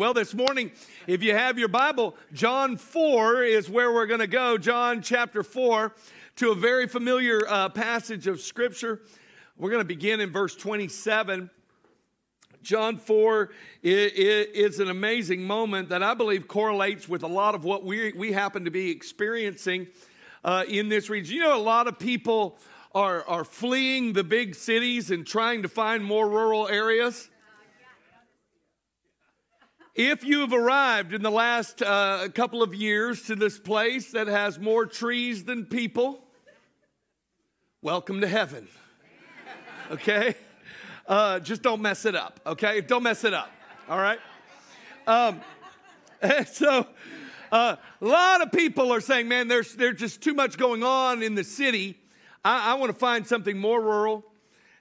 Well, this morning, if you have your Bible, John 4 is where we're going to go. John chapter 4 to a very familiar uh, passage of Scripture. We're going to begin in verse 27. John 4 is, an amazing moment that I believe correlates with a lot of what we, we happen to be experiencing uh, in this region. You know, a lot of people are, are fleeing the big cities and trying to find more rural areas. If you've arrived in the last uh, couple of years to this place that has more trees than people, welcome to heaven. Okay? Uh, just don't mess it up, okay? Don't mess it up, all right? Um, so, uh, a lot of people are saying, man, there's, there's just too much going on in the city. I, I want to find something more rural,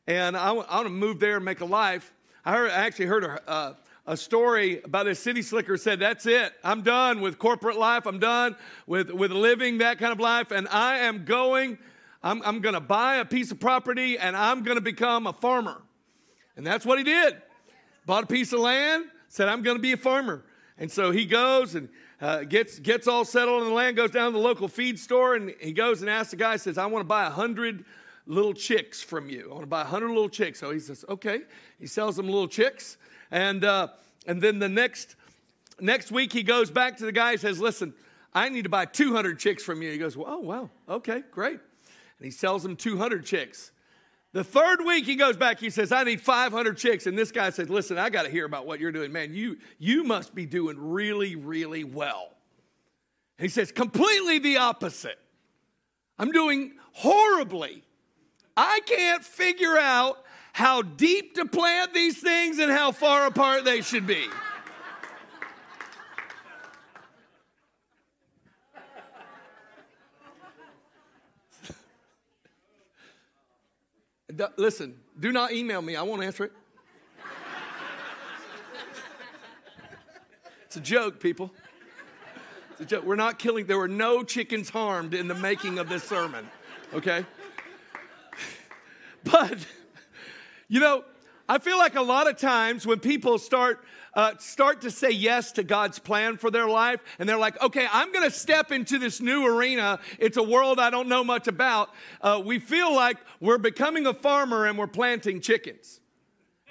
and I, w- I want to move there and make a life. I, heard, I actually heard a, uh, a story about a city slicker said, That's it. I'm done with corporate life. I'm done with, with living that kind of life. And I am going, I'm, I'm going to buy a piece of property and I'm going to become a farmer. And that's what he did. Bought a piece of land, said, I'm going to be a farmer. And so he goes and uh, gets, gets all settled on the land, goes down to the local feed store, and he goes and asks the guy, says, I want to buy a hundred little chicks from you. I want to buy a hundred little chicks. So he says, okay. He sells them little chicks. And, uh, and then the next, next week he goes back to the guy and says, Listen, I need to buy 200 chicks from you. He goes, well, Oh, wow. Okay, great. And he sells him 200 chicks. The third week he goes back, he says, I need 500 chicks. And this guy says, Listen, I got to hear about what you're doing. Man, you, you must be doing really, really well. And he says, Completely the opposite. I'm doing horribly. I can't figure out how deep to plant these things and how far apart they should be. Listen, do not email me. I won't answer it. It's a joke, people. It's a joke. We're not killing, there were no chickens harmed in the making of this sermon, okay? But you know, I feel like a lot of times when people start uh, start to say yes to God's plan for their life, and they're like, okay, I'm going to step into this new arena. It's a world I don't know much about. Uh, we feel like we're becoming a farmer and we're planting chickens.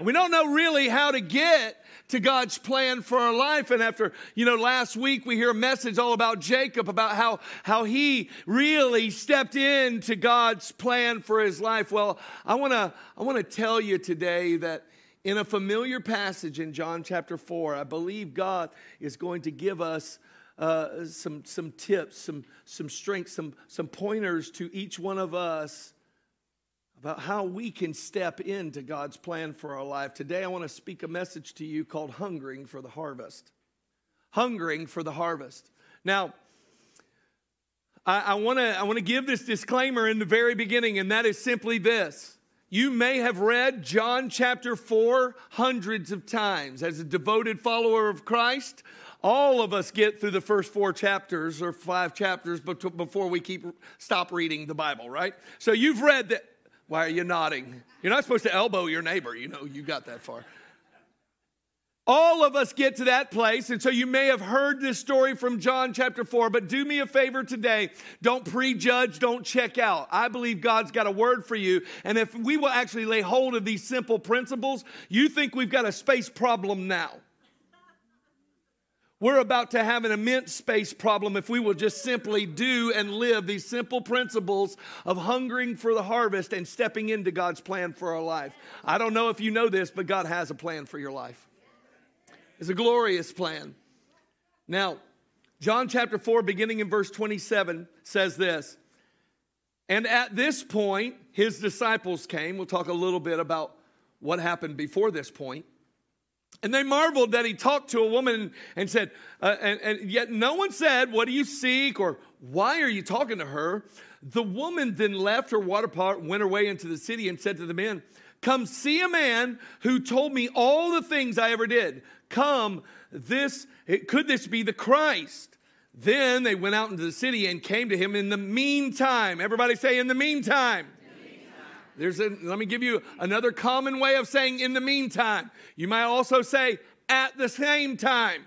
We don't know really how to get to God's plan for our life. And after, you know, last week we hear a message all about Jacob, about how, how he really stepped into God's plan for his life. Well, I want to I want to tell you today that in a familiar passage in John chapter 4, I believe God is going to give us uh, some, some tips, some, some strength, some, some pointers to each one of us about how we can step into God's plan for our life. Today, I want to speak a message to you called Hungering for the Harvest. Hungering for the Harvest. Now, I, want to I want to give this disclaimer in the very beginning, and that is simply this. You may have read John chapter 4 hundreds of times. As a devoted follower of Christ, all of us get through the first four chapters or five chapters before we keep stop reading the Bible, right? So you've read that why are you nodding? You're not supposed to elbow your neighbor. You know, you got that far. All of us get to that place. And so you may have heard this story from John chapter 4, but do me a favor today. Don't prejudge, don't check out. I believe God's got a word for you. And if we will actually lay hold of these simple principles, you think we've got a space problem now. We're about to have an immense space problem if we will just simply do and live these simple principles of hungering for the harvest and stepping into God's plan for our life. I don't know if you know this, but God has a plan for your life. It's a glorious plan. Now, John chapter 4, beginning in verse 27, says this. And at this point, his disciples came. We'll talk a little bit about what happened before this point. And they marveled that he talked to a woman and said, uh, and, and yet no one said, What do you seek? or Why are you talking to her? The woman then left her water pot, went her way into the city, and said to the men, Come see a man who told me all the things I ever did. Come, this could this be the Christ? Then they went out into the city and came to him in the meantime. Everybody say, in the meantime. There's a, let me give you another common way of saying in the meantime. You might also say at the same time.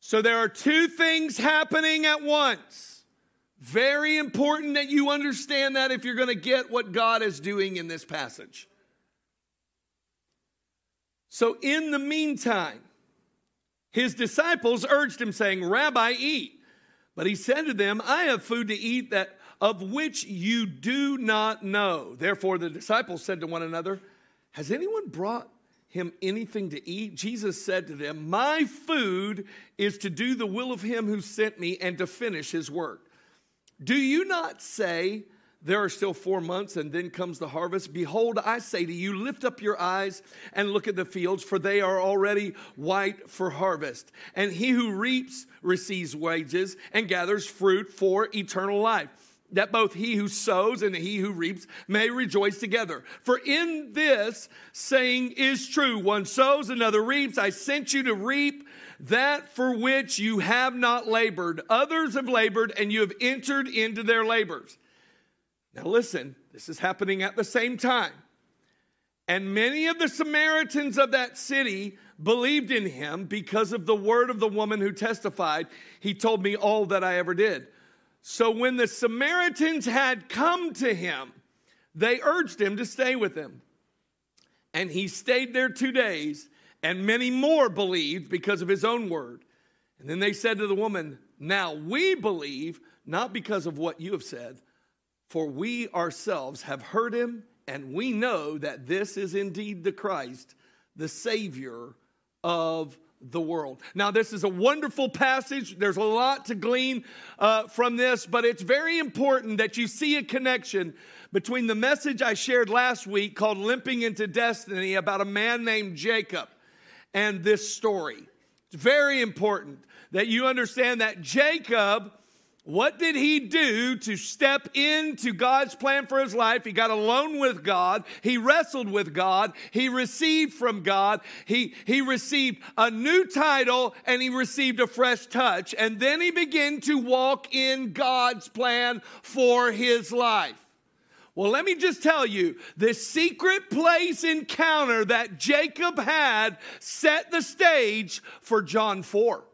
So there are two things happening at once. Very important that you understand that if you're going to get what God is doing in this passage. So, in the meantime, his disciples urged him, saying, Rabbi, eat. But he said to them, I have food to eat that of which you do not know. Therefore, the disciples said to one another, Has anyone brought him anything to eat? Jesus said to them, My food is to do the will of him who sent me and to finish his work. Do you not say, there are still four months, and then comes the harvest. Behold, I say to you, lift up your eyes and look at the fields, for they are already white for harvest. And he who reaps receives wages and gathers fruit for eternal life that both he who sows and he who reaps may rejoice together. For in this saying is true one sows, another reaps. I sent you to reap that for which you have not labored. Others have labored, and you have entered into their labors. Now, listen, this is happening at the same time. And many of the Samaritans of that city believed in him because of the word of the woman who testified, He told me all that I ever did. So when the Samaritans had come to him, they urged him to stay with them. And he stayed there two days, and many more believed because of his own word. And then they said to the woman, Now we believe, not because of what you have said, for we ourselves have heard him, and we know that this is indeed the Christ, the Savior of the world. Now, this is a wonderful passage. There's a lot to glean uh, from this, but it's very important that you see a connection between the message I shared last week called Limping into Destiny about a man named Jacob and this story. It's very important that you understand that Jacob what did he do to step into God's plan for his life? He got alone with God. He wrestled with God. He received from God. He, he received a new title and he received a fresh touch. And then he began to walk in God's plan for his life. Well, let me just tell you the secret place encounter that Jacob had set the stage for John 4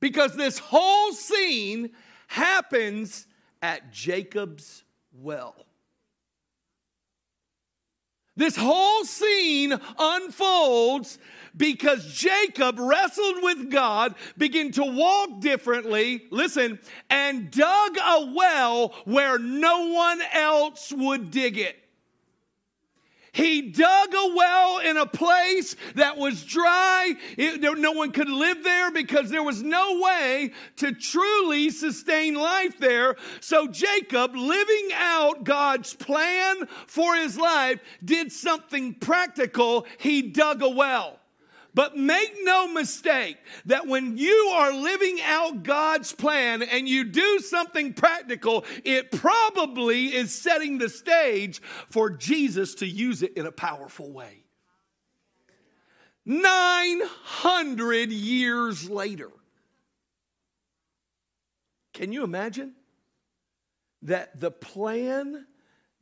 because this whole scene happens at Jacob's well. This whole scene unfolds because Jacob wrestled with God, began to walk differently, listen, and dug a well where no one else would dig it. He dug a well in a place that was dry. It, no one could live there because there was no way to truly sustain life there. So Jacob, living out God's plan for his life, did something practical. He dug a well. But make no mistake that when you are living out God's plan and you do something practical, it probably is setting the stage for Jesus to use it in a powerful way. 900 years later. Can you imagine that the plan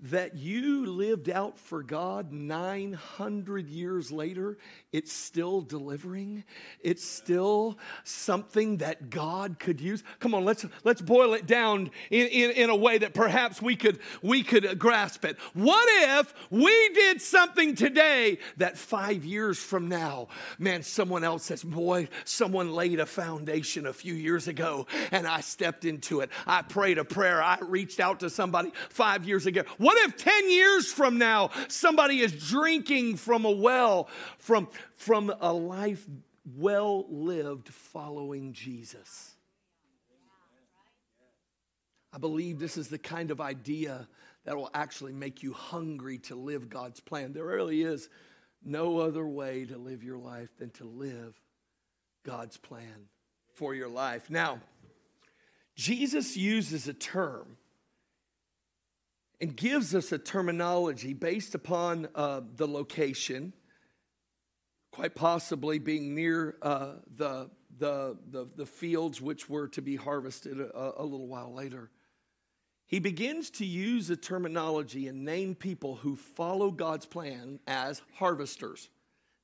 that you lived out for God 900 years later, it's still delivering. It's still something that God could use. Come on, let's, let's boil it down in, in, in a way that perhaps we could, we could grasp it. What if we did something today that five years from now, man, someone else says, boy, someone laid a foundation a few years ago and I stepped into it. I prayed a prayer. I reached out to somebody five years ago. What if 10 years from now somebody is drinking from a well, from, from a life well lived following Jesus? I believe this is the kind of idea that will actually make you hungry to live God's plan. There really is no other way to live your life than to live God's plan for your life. Now, Jesus uses a term and gives us a terminology based upon uh, the location, quite possibly being near uh, the, the, the, the, fields which were to be harvested a, a little while later. he begins to use a terminology and name people who follow God's plan as harvesters.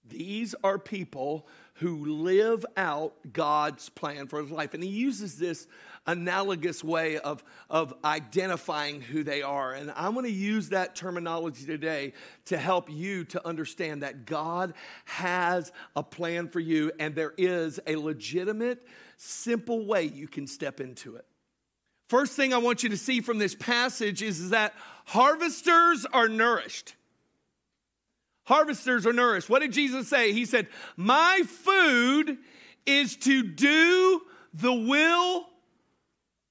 These are people who live out God's plan for his life. And he uses this analogous way of, of identifying who they are. And I'm going to use that terminology today to help you to understand that God has a plan for you, and there is a legitimate, simple way you can step into it. First thing I want you to see from this passage is that harvesters are nourished. Harvesters are nourished. What did Jesus say? He said, My food is to do the will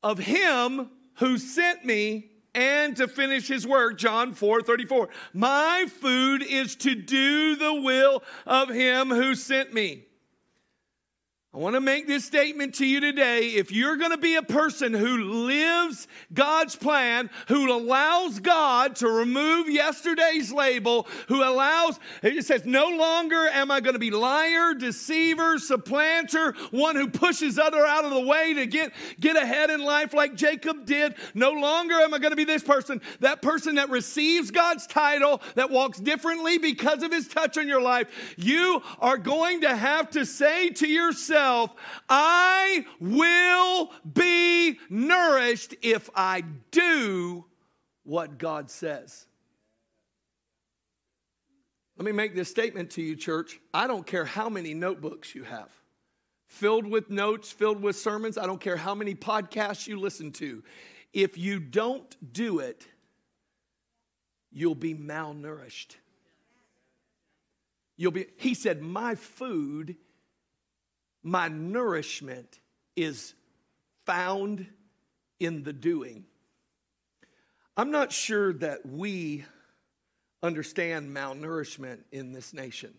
of him who sent me and to finish his work john 4 34 my food is to do the will of him who sent me I want to make this statement to you today. If you're going to be a person who lives God's plan, who allows God to remove yesterday's label, who allows, it says, no longer am I going to be liar, deceiver, supplanter, one who pushes other out of the way to get, get ahead in life like Jacob did. No longer am I going to be this person, that person that receives God's title, that walks differently because of his touch on your life. You are going to have to say to yourself, I will be nourished if I do what God says. Let me make this statement to you, church. I don't care how many notebooks you have, filled with notes, filled with sermons. I don't care how many podcasts you listen to. If you don't do it, you'll be malnourished. You'll be, he said, My food my nourishment is found in the doing. I'm not sure that we understand malnourishment in this nation.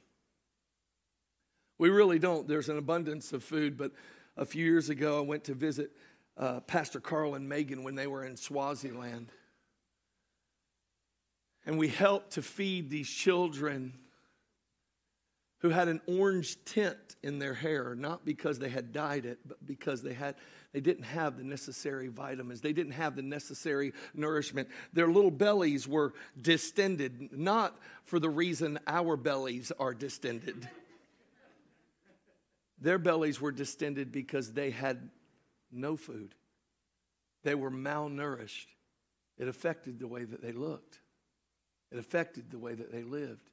We really don't. There's an abundance of food, but a few years ago I went to visit uh, Pastor Carl and Megan when they were in Swaziland. And we helped to feed these children who had an orange tint in their hair, not because they had dyed it, but because they had they didn't have the necessary vitamins. They didn't have the necessary nourishment. Their little bellies were distended, not for the reason our bellies are distended. Their bellies were distended because they had no food. They were malnourished. It affected the way that they looked. It affected the way that they lived.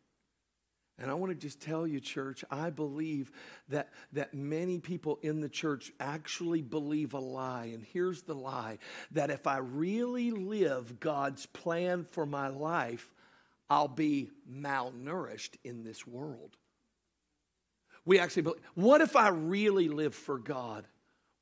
And I want to just tell you, church, I believe that, that many people in the church actually believe a lie. And here's the lie that if I really live God's plan for my life, I'll be malnourished in this world. We actually believe, what if I really live for God?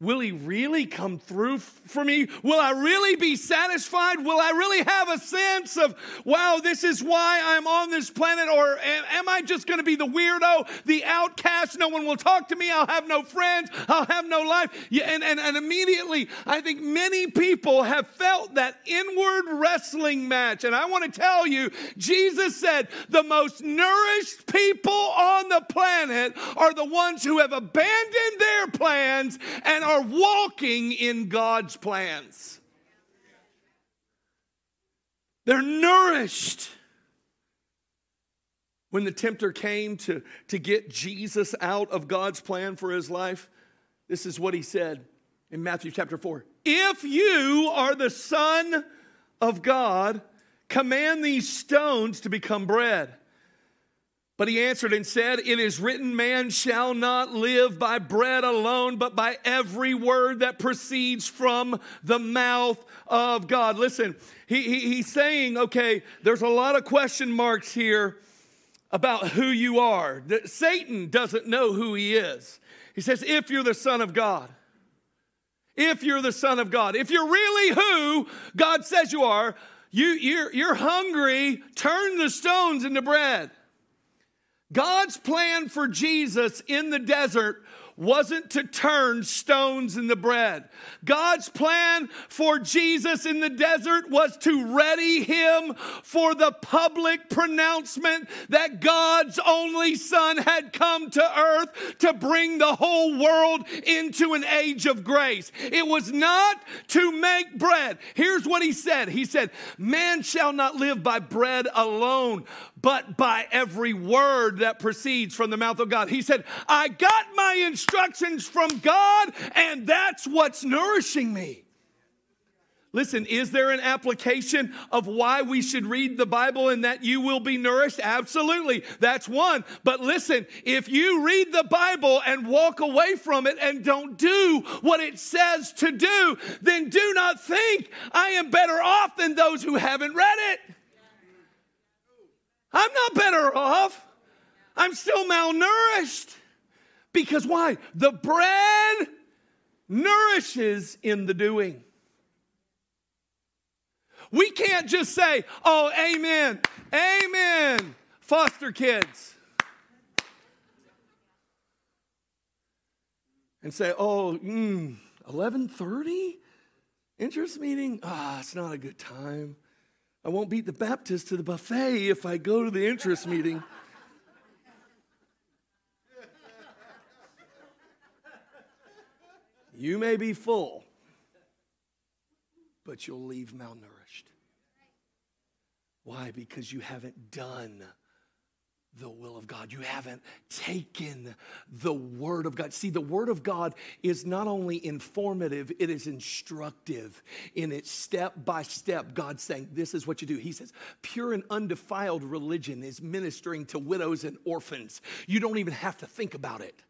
Will he really come through for me? Will I really be satisfied? Will I really have a sense of, wow, this is why I'm on this planet? Or am I just going to be the weirdo, the outcast? No one will talk to me. I'll have no friends. I'll have no life. And, and, and immediately, I think many people have felt that inward wrestling match. And I want to tell you, Jesus said, the most nourished people on the planet are the ones who have abandoned their plans and are walking in God's plans. They're nourished. When the tempter came to, to get Jesus out of God's plan for his life, this is what he said in Matthew chapter 4 If you are the Son of God, command these stones to become bread. But he answered and said, It is written, man shall not live by bread alone, but by every word that proceeds from the mouth of God. Listen, he, he, he's saying, okay, there's a lot of question marks here about who you are. Satan doesn't know who he is. He says, if you're the Son of God, if you're the Son of God, if you're really who God says you are, you, you're, you're hungry, turn the stones into bread. God's plan for Jesus in the desert wasn't to turn stones into bread. God's plan for Jesus in the desert was to ready him for the public pronouncement that God's only Son had come to earth to bring the whole world into an age of grace. It was not to make bread. Here's what he said He said, Man shall not live by bread alone, but by every word that proceeds from the mouth of God. He said, I got my instructions from God, and that's what's nourishing me. Listen, is there an application of why we should read the Bible and that you will be nourished? Absolutely. That's one. But listen, if you read the Bible and walk away from it and don't do what it says to do, then do not think I am better off than those who haven't read it. I'm not better off. I'm still malnourished. Because why? The bread nourishes in the doing. We can't just say, oh, amen, amen, foster kids. And say, oh, mm, 1130? Interest meeting? Ah, it's not a good time. I won't beat the Baptist to the buffet if I go to the interest meeting. You may be full, but you'll leave malnourished. Why? Because you haven't done the will of God. You haven't taken the Word of God. See, the Word of God is not only informative, it is instructive in its step by step. God saying, This is what you do. He says, Pure and undefiled religion is ministering to widows and orphans. You don't even have to think about it.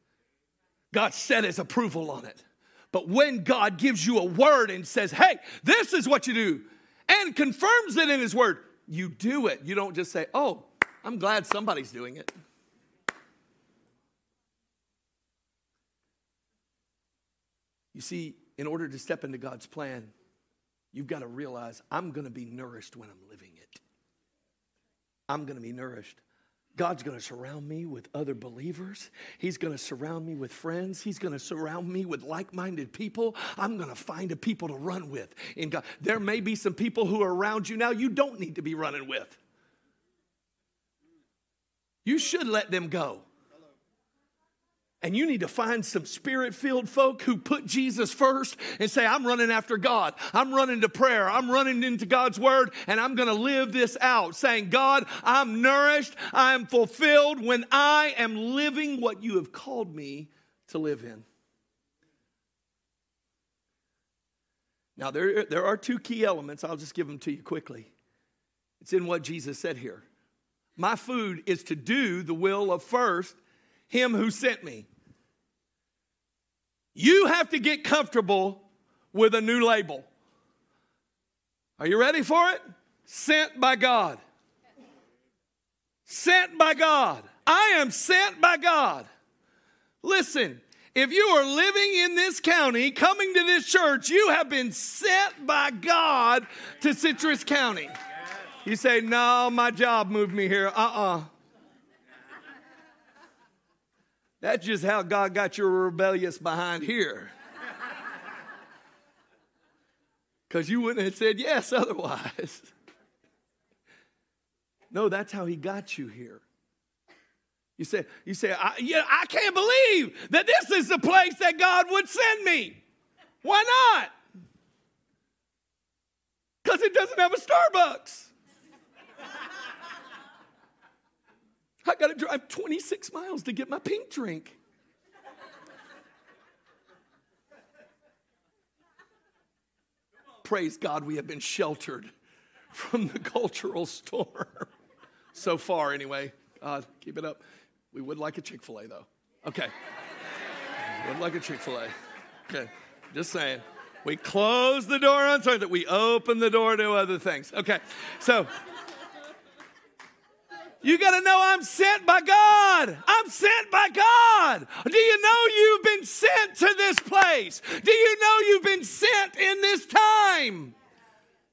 God set his approval on it. But when God gives you a word and says, Hey, this is what you do, and confirms it in his word, you do it. You don't just say, Oh, I'm glad somebody's doing it. You see, in order to step into God's plan, you've got to realize I'm going to be nourished when I'm living it. I'm going to be nourished. God's going to surround me with other believers. He's going to surround me with friends. He's going to surround me with like minded people. I'm going to find a people to run with. In God, there may be some people who are around you now you don't need to be running with. You should let them go. And you need to find some spirit filled folk who put Jesus first and say, I'm running after God. I'm running to prayer. I'm running into God's word and I'm going to live this out. Saying, God, I'm nourished. I'm fulfilled when I am living what you have called me to live in. Now, there, there are two key elements. I'll just give them to you quickly. It's in what Jesus said here. My food is to do the will of first him who sent me. You have to get comfortable with a new label. Are you ready for it? Sent by God. Sent by God. I am sent by God. Listen, if you are living in this county, coming to this church, you have been sent by God to Citrus County. You say, No, my job moved me here. Uh uh-uh. uh That's just how God got your rebellious behind here. Because you wouldn't have said yes otherwise. No, that's how He got you here. You say, you say, I, yeah, I can't believe that this is the place that God would send me. Why not? Because it doesn't have a Starbucks. I got to drive 26 miles to get my pink drink. Praise God, we have been sheltered from the cultural storm. so far, anyway. God, keep it up. We would like a Chick fil A, though. Okay. would like a Chick fil A. Okay. Just saying. We close the door on something that we open the door to other things. Okay. So, you got to know I'm sent by God. I'm sent by God. Do you know you've been sent to this place? Do you know you've been sent in this time?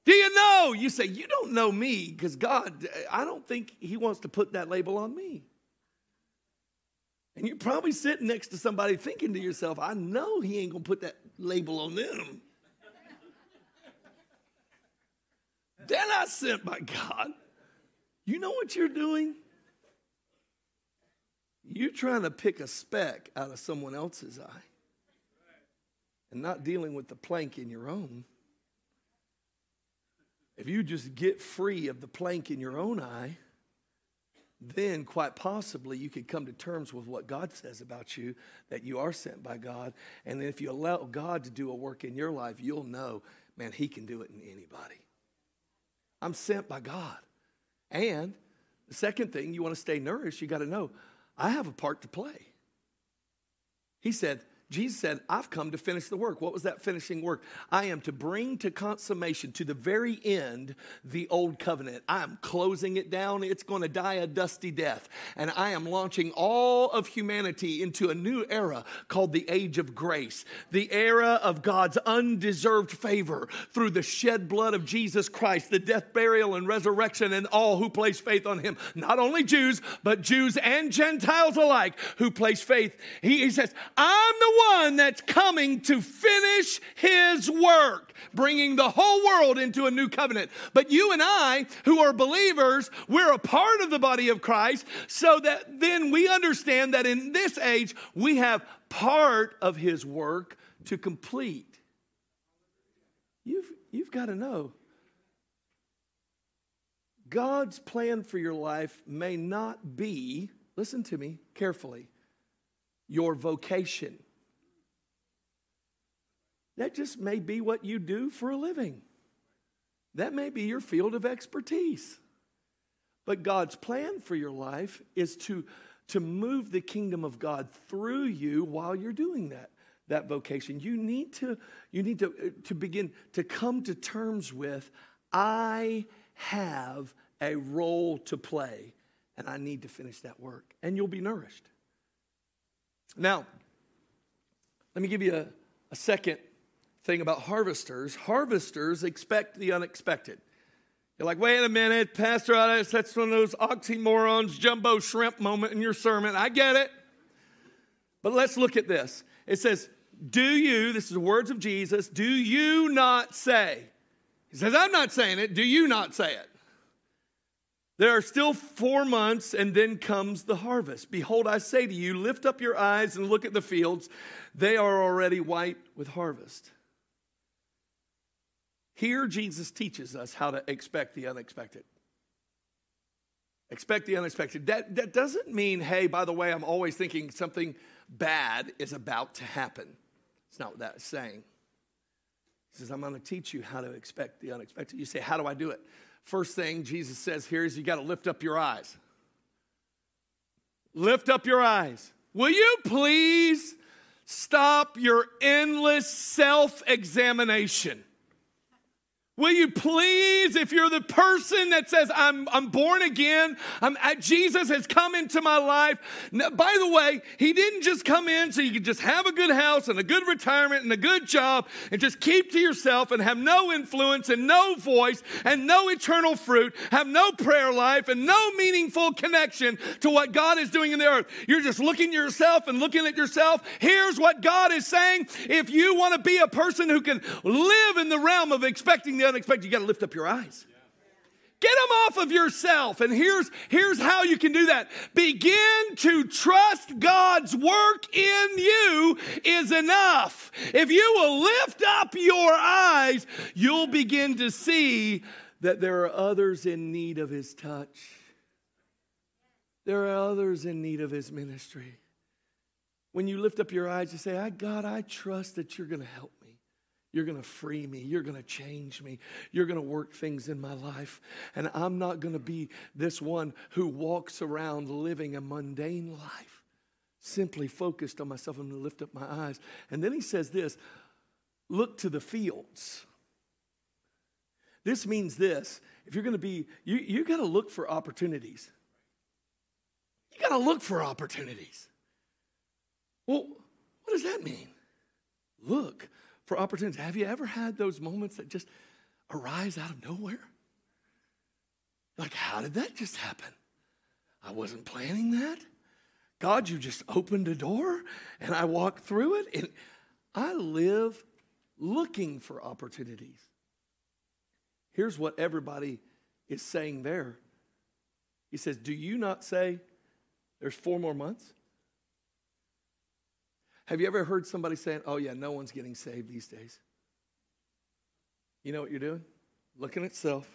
Do you know? You say, You don't know me because God, I don't think He wants to put that label on me. And you're probably sitting next to somebody thinking to yourself, I know he ain't gonna put that label on them. They're not sent by God. You know what you're doing? You're trying to pick a speck out of someone else's eye and not dealing with the plank in your own. If you just get free of the plank in your own eye, then quite possibly you could come to terms with what God says about you, that you are sent by God. And then if you allow God to do a work in your life, you'll know, man, He can do it in anybody. I'm sent by God. And the second thing, you want to stay nourished, you got to know, I have a part to play. He said, Jesus said, I've come to finish the work. What was that finishing work? I am to bring to consummation, to the very end, the old covenant. I am closing it down. It's going to die a dusty death. And I am launching all of humanity into a new era called the age of grace, the era of God's undeserved favor through the shed blood of Jesus Christ, the death, burial, and resurrection, and all who place faith on him. Not only Jews, but Jews and Gentiles alike who place faith. He, he says, I'm the one that's coming to finish his work, bringing the whole world into a new covenant. But you and I, who are believers, we're a part of the body of Christ, so that then we understand that in this age, we have part of his work to complete. You've, you've got to know God's plan for your life may not be, listen to me carefully, your vocation. That just may be what you do for a living. That may be your field of expertise. But God's plan for your life is to, to move the kingdom of God through you while you're doing that, that vocation. You need to, you need to, uh, to begin to come to terms with I have a role to play and I need to finish that work. And you'll be nourished. Now, let me give you a, a second thing about harvesters harvesters expect the unexpected. You're like, wait a minute, Pastor, Otis, that's one of those oxymorons, jumbo shrimp moment in your sermon. I get it. But let's look at this. It says, Do you, this is the words of Jesus, do you not say? He says, I'm not saying it. Do you not say it? There are still four months, and then comes the harvest. Behold, I say to you, lift up your eyes and look at the fields. They are already white with harvest. Here, Jesus teaches us how to expect the unexpected. Expect the unexpected. That, that doesn't mean, hey, by the way, I'm always thinking something bad is about to happen. It's not what that's saying. He says, I'm going to teach you how to expect the unexpected. You say, how do I do it? First thing Jesus says here is you got to lift up your eyes. Lift up your eyes. Will you please stop your endless self examination? Will you please, if you're the person that says, I'm, I'm born again, I'm, Jesus has come into my life. Now, by the way, he didn't just come in so you could just have a good house and a good retirement and a good job and just keep to yourself and have no influence and no voice and no eternal fruit, have no prayer life and no meaningful connection to what God is doing in the earth. You're just looking at yourself and looking at yourself. Here's what God is saying. If you want to be a person who can live in the realm of expecting the unexpected, you got to lift up your eyes. Get them off of yourself. And here's, here's how you can do that. Begin to trust God's work in you is enough. If you will lift up your eyes, you'll begin to see that there are others in need of His touch. There are others in need of His ministry. When you lift up your eyes, you say, I, God, I trust that you're going to help you're going to free me. You're going to change me. You're going to work things in my life. And I'm not going to be this one who walks around living a mundane life, simply focused on myself. I'm going to lift up my eyes. And then he says this look to the fields. This means this if you're going to be, you, you got to look for opportunities. You got to look for opportunities. Well, what does that mean? Look for opportunities. Have you ever had those moments that just arise out of nowhere? Like, how did that just happen? I wasn't planning that. God, you just opened a door and I walk through it. And I live looking for opportunities. Here's what everybody is saying there. He says, Do you not say there's four more months? Have you ever heard somebody saying, Oh, yeah, no one's getting saved these days? You know what you're doing? Looking at self.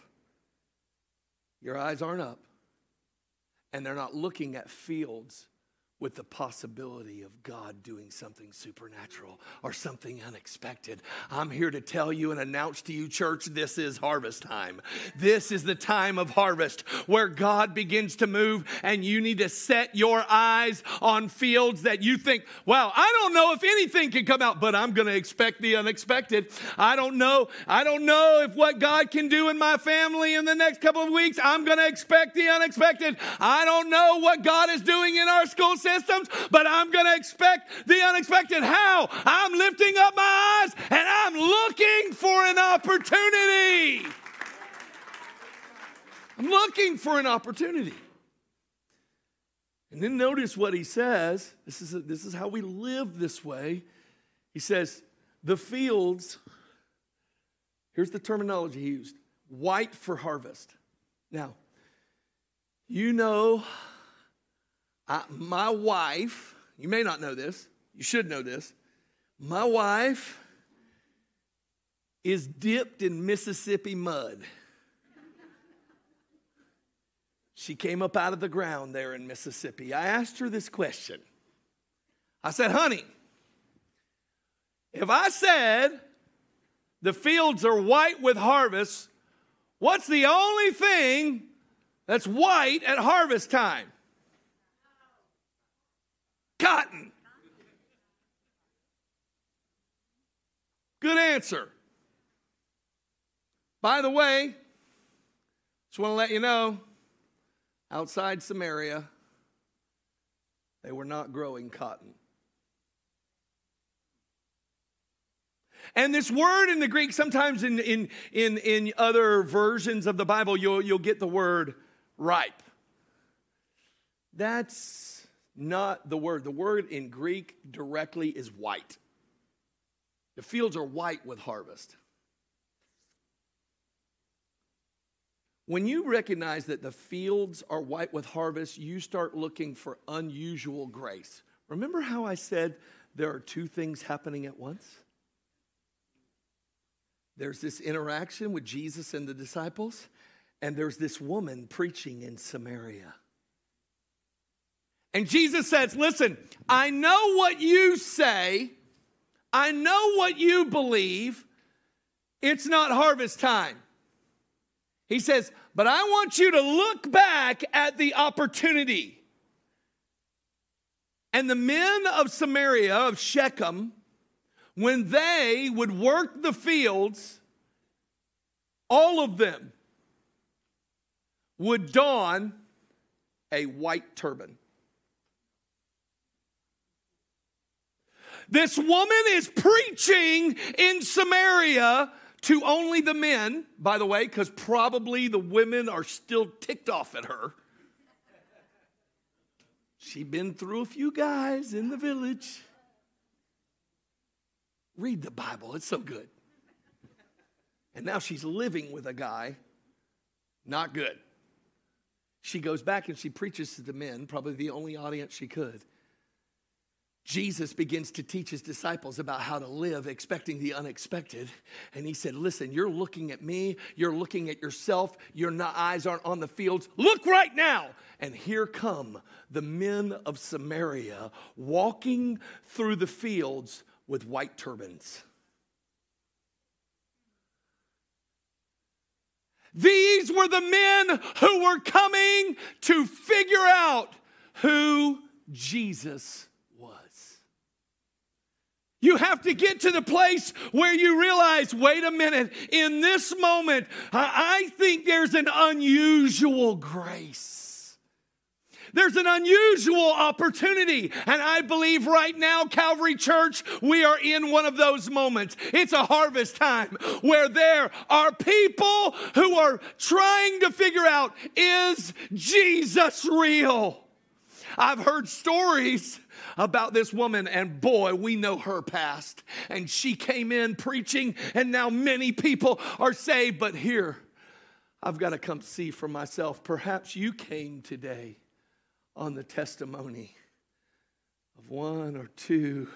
Your eyes aren't up, and they're not looking at fields with the possibility of God doing something supernatural or something unexpected. I'm here to tell you and announce to you, church, this is harvest time. This is the time of harvest where God begins to move, and you need to set your eyes on fields that you think, wow, I don't know if anything can come out, but I'm going to expect the unexpected. I don't know. I don't know if what God can do in my family in the next couple of weeks, I'm going to expect the unexpected. I don't know what God is doing in our school system systems, but I'm going to expect the unexpected. How? I'm lifting up my eyes and I'm looking for an opportunity. I'm looking for an opportunity. And then notice what he says. This is, a, this is how we live this way. He says, the fields, here's the terminology he used white for harvest. Now, you know I, my wife, you may not know this, you should know this. My wife is dipped in Mississippi mud. She came up out of the ground there in Mississippi. I asked her this question. I said, honey, if I said the fields are white with harvest, what's the only thing that's white at harvest time? Cotton. Good answer. By the way, just want to let you know outside Samaria, they were not growing cotton. And this word in the Greek, sometimes in, in, in, in other versions of the Bible, you'll, you'll get the word ripe. That's not the word. The word in Greek directly is white. The fields are white with harvest. When you recognize that the fields are white with harvest, you start looking for unusual grace. Remember how I said there are two things happening at once? There's this interaction with Jesus and the disciples, and there's this woman preaching in Samaria. And Jesus says, Listen, I know what you say, I know what you believe. It's not harvest time. He says, But I want you to look back at the opportunity. And the men of Samaria, of Shechem, when they would work the fields, all of them would don a white turban. This woman is preaching in Samaria to only the men, by the way, because probably the women are still ticked off at her. She'd been through a few guys in the village. Read the Bible, it's so good. And now she's living with a guy, not good. She goes back and she preaches to the men, probably the only audience she could. Jesus begins to teach his disciples about how to live expecting the unexpected. And he said, Listen, you're looking at me, you're looking at yourself, your eyes aren't on the fields. Look right now. And here come the men of Samaria walking through the fields with white turbans. These were the men who were coming to figure out who Jesus you have to get to the place where you realize wait a minute, in this moment, I think there's an unusual grace. There's an unusual opportunity. And I believe right now, Calvary Church, we are in one of those moments. It's a harvest time where there are people who are trying to figure out is Jesus real? I've heard stories about this woman, and boy, we know her past. And she came in preaching, and now many people are saved. But here, I've got to come see for myself. Perhaps you came today on the testimony of one or two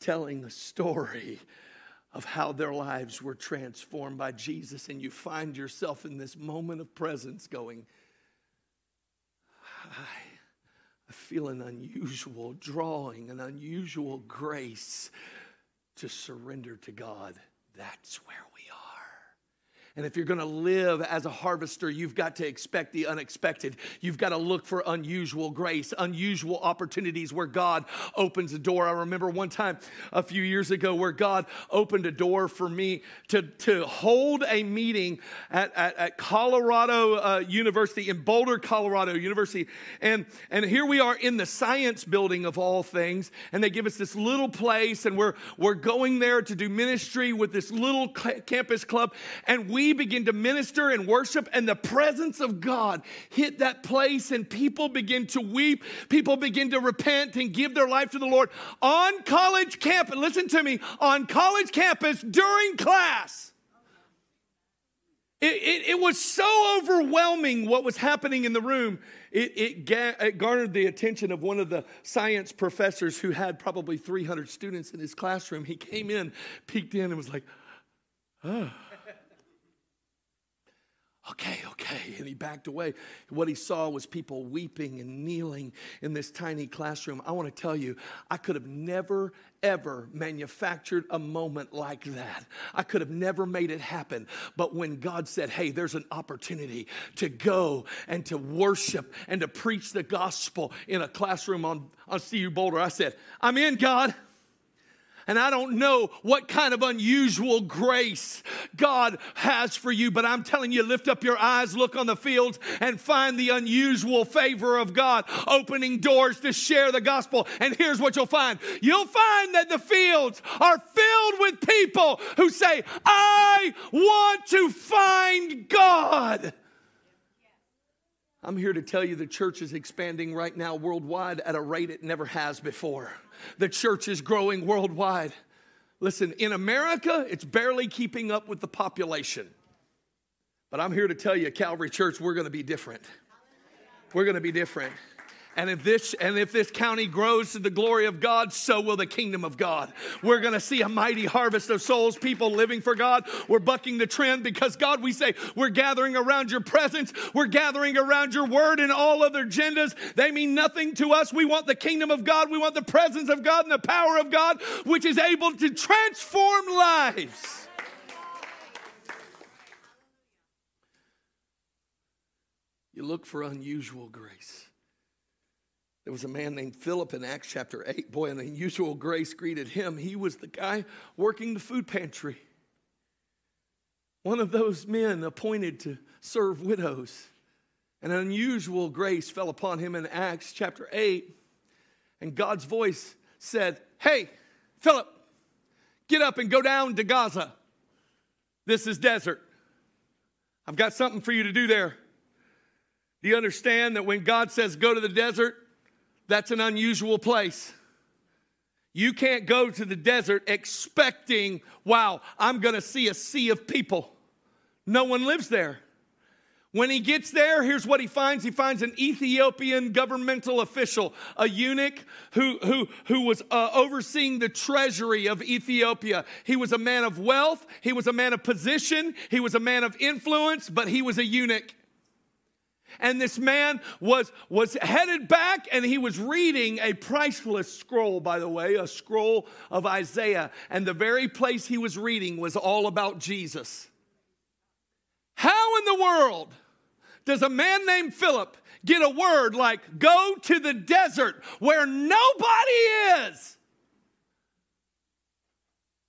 telling a story of how their lives were transformed by Jesus, and you find yourself in this moment of presence going, I feel an unusual drawing, an unusual grace to surrender to God. That's where. And if you're going to live as a harvester, you've got to expect the unexpected. You've got to look for unusual grace, unusual opportunities where God opens a door. I remember one time a few years ago where God opened a door for me to, to hold a meeting at, at, at Colorado uh, University, in Boulder, Colorado University. And, and here we are in the science building of all things. And they give us this little place, and we're, we're going there to do ministry with this little campus club. And begin to minister and worship, and the presence of God hit that place, and people begin to weep. People begin to repent and give their life to the Lord on college campus. Listen to me on college campus during class. It, it, it, was so overwhelming what was happening in the room. It, it, ga- it, garnered the attention of one of the science professors who had probably 300 students in his classroom. He came in, peeked in, and was like, oh okay, okay. And he backed away. What he saw was people weeping and kneeling in this tiny classroom. I want to tell you, I could have never, ever manufactured a moment like that. I could have never made it happen. But when God said, hey, there's an opportunity to go and to worship and to preach the gospel in a classroom on, on CU Boulder, I said, I'm in, God. And I don't know what kind of unusual grace God has for you, but I'm telling you, lift up your eyes, look on the fields, and find the unusual favor of God opening doors to share the gospel. And here's what you'll find you'll find that the fields are filled with people who say, I want to find God. I'm here to tell you the church is expanding right now worldwide at a rate it never has before. The church is growing worldwide. Listen, in America, it's barely keeping up with the population. But I'm here to tell you, Calvary Church, we're going to be different. We're going to be different. And if this and if this county grows to the glory of God, so will the kingdom of God. We're going to see a mighty harvest of souls, people living for God. We're bucking the trend because God, we say we're gathering around your presence. We're gathering around your word and all other agendas. They mean nothing to us. We want the kingdom of God. We want the presence of God and the power of God, which is able to transform lives. You look for unusual grace. There was a man named Philip in Acts chapter 8. Boy, an unusual grace greeted him. He was the guy working the food pantry. One of those men appointed to serve widows. An unusual grace fell upon him in Acts chapter 8. And God's voice said, Hey, Philip, get up and go down to Gaza. This is desert. I've got something for you to do there. Do you understand that when God says go to the desert, that's an unusual place. You can't go to the desert expecting, wow, I'm going to see a sea of people. No one lives there. When he gets there, here's what he finds. He finds an Ethiopian governmental official, a eunuch who, who, who was uh, overseeing the treasury of Ethiopia. He was a man of wealth, he was a man of position, he was a man of influence, but he was a eunuch. And this man was, was headed back and he was reading a priceless scroll, by the way, a scroll of Isaiah. And the very place he was reading was all about Jesus. How in the world does a man named Philip get a word like, go to the desert where nobody is?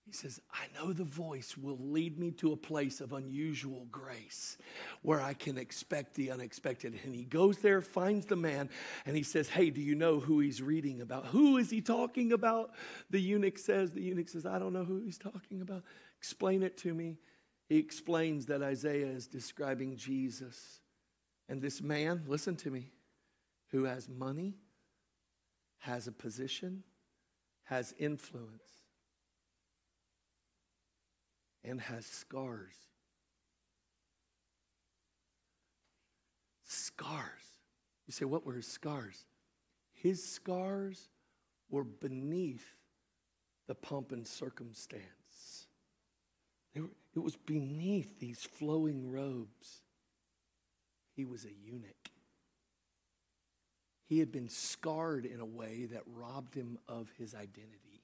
He says, I know the voice will lead me to a place of unusual grace where I can expect the unexpected. And he goes there, finds the man, and he says, Hey, do you know who he's reading about? Who is he talking about? The eunuch says, The eunuch says, I don't know who he's talking about. Explain it to me. He explains that Isaiah is describing Jesus. And this man, listen to me, who has money, has a position, has influence, and has scars. Scars. You say, what were his scars? His scars were beneath the pomp and circumstance. Were, it was beneath these flowing robes. He was a eunuch. He had been scarred in a way that robbed him of his identity.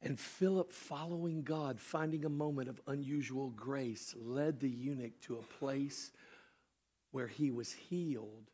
And Philip, following God, finding a moment of unusual grace, led the eunuch to a place where he was healed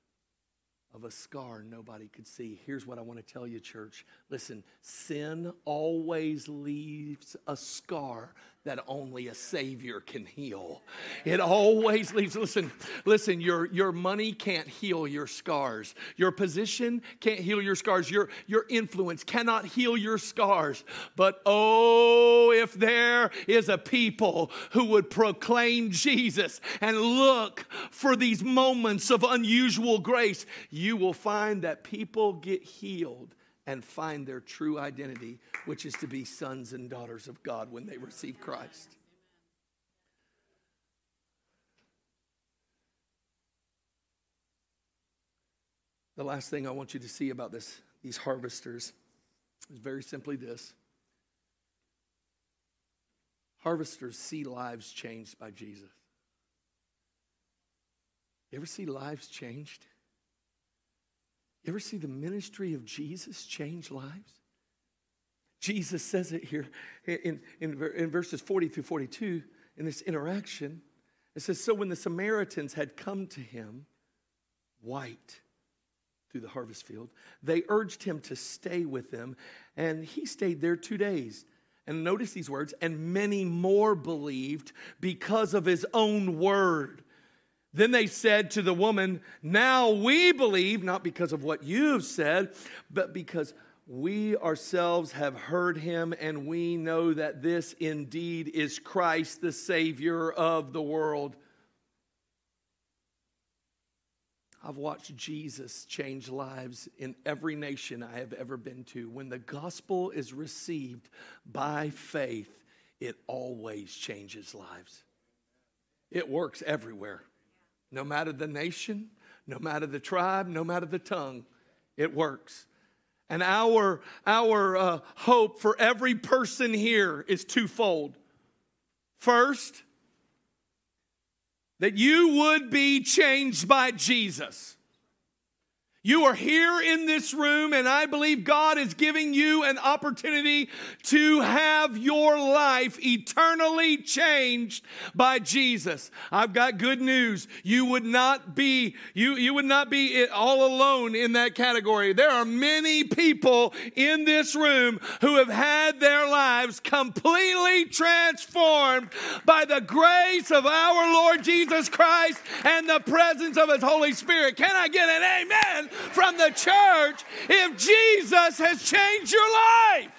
of a scar nobody could see. Here's what I want to tell you, church. Listen, sin always leaves a scar that only a Savior can heal. It always leaves, listen, listen, your, your money can't heal your scars. Your position can't heal your scars. Your, your influence cannot heal your scars. But oh, if there is a people who would proclaim Jesus and look for these moments of unusual grace, you will find that people get healed and find their true identity, which is to be sons and daughters of God when they receive Christ. The last thing I want you to see about this, these harvesters is very simply this. Harvesters see lives changed by Jesus. You ever see lives changed? You ever see the ministry of Jesus change lives? Jesus says it here in, in, in verses 40 through 42 in this interaction. It says, So when the Samaritans had come to him, white through the harvest field, they urged him to stay with them, and he stayed there two days. And notice these words, and many more believed because of his own word. Then they said to the woman, Now we believe, not because of what you've said, but because we ourselves have heard him and we know that this indeed is Christ, the Savior of the world. I've watched Jesus change lives in every nation I have ever been to. When the gospel is received by faith, it always changes lives. It works everywhere no matter the nation, no matter the tribe, no matter the tongue, it works. And our, our uh, hope for every person here is twofold. First, that you would be changed by Jesus. You are here in this room, and I believe God is giving you an opportunity to have your life eternally changed by Jesus. I've got good news. You would not be you you would not be all alone in that category. There are many people in this room who have had their lives completely transformed by the grace of our Lord Jesus Christ and the presence of His Holy Spirit. Can I get an amen? From the church if Jesus has changed your life.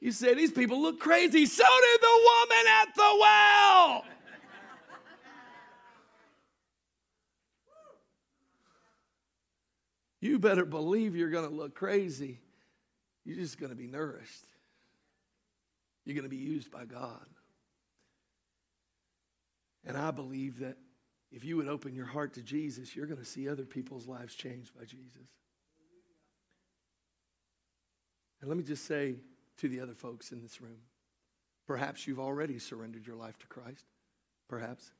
You say, These people look crazy. So did the woman at the well. You better believe you're going to look crazy. You're just going to be nourished. You're going to be used by God. And I believe that if you would open your heart to Jesus, you're going to see other people's lives changed by Jesus. And let me just say to the other folks in this room perhaps you've already surrendered your life to Christ. Perhaps.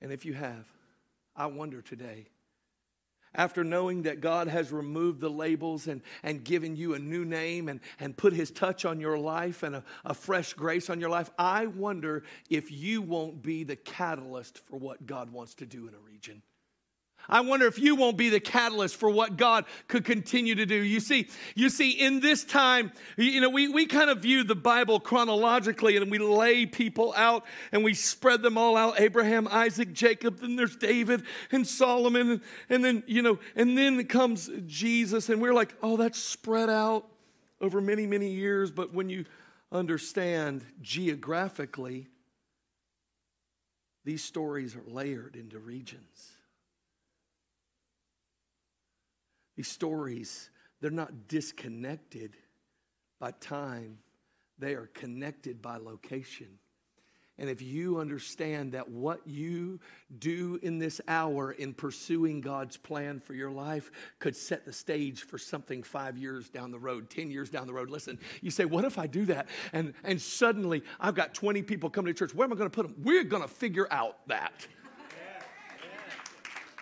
And if you have, I wonder today after knowing that God has removed the labels and, and given you a new name and, and put his touch on your life and a, a fresh grace on your life, I wonder if you won't be the catalyst for what God wants to do in a region. I wonder if you won't be the catalyst for what God could continue to do. You see, you see, in this time, you know, we, we kind of view the Bible chronologically and we lay people out and we spread them all out. Abraham, Isaac, Jacob, then there's David and Solomon, and, and then, you know, and then comes Jesus, and we're like, oh, that's spread out over many, many years. But when you understand geographically, these stories are layered into regions. These stories, they're not disconnected by time, they are connected by location. And if you understand that what you do in this hour in pursuing God's plan for your life could set the stage for something five years down the road, 10 years down the road, listen, you say, What if I do that? And, and suddenly I've got 20 people coming to church. Where am I going to put them? We're going to figure out that.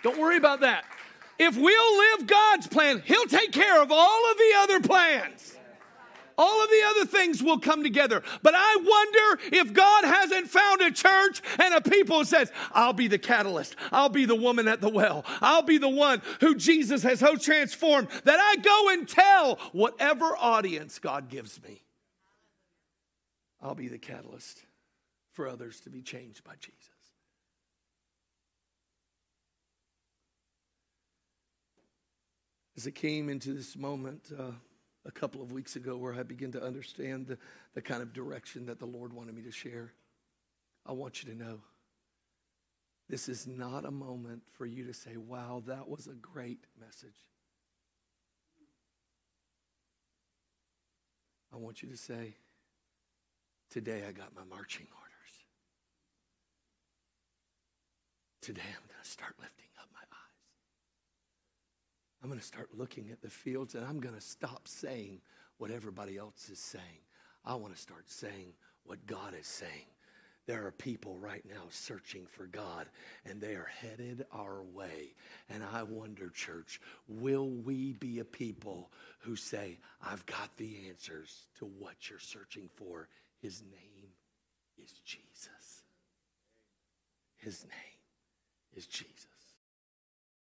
Don't worry about that. If we'll live God's plan, He'll take care of all of the other plans. All of the other things will come together. But I wonder if God hasn't found a church and a people says, I'll be the catalyst. I'll be the woman at the well. I'll be the one who Jesus has so transformed that I go and tell whatever audience God gives me. I'll be the catalyst for others to be changed by Jesus. As I came into this moment, uh, a couple of weeks ago where I began to understand the, the kind of direction that the Lord wanted me to share. I want you to know this is not a moment for you to say, wow, that was a great message. I want you to say, today I got my marching orders. Today I'm going to start lifting I'm going to start looking at the fields and I'm going to stop saying what everybody else is saying. I want to start saying what God is saying. There are people right now searching for God and they are headed our way. And I wonder, church, will we be a people who say, I've got the answers to what you're searching for? His name is Jesus. His name is Jesus.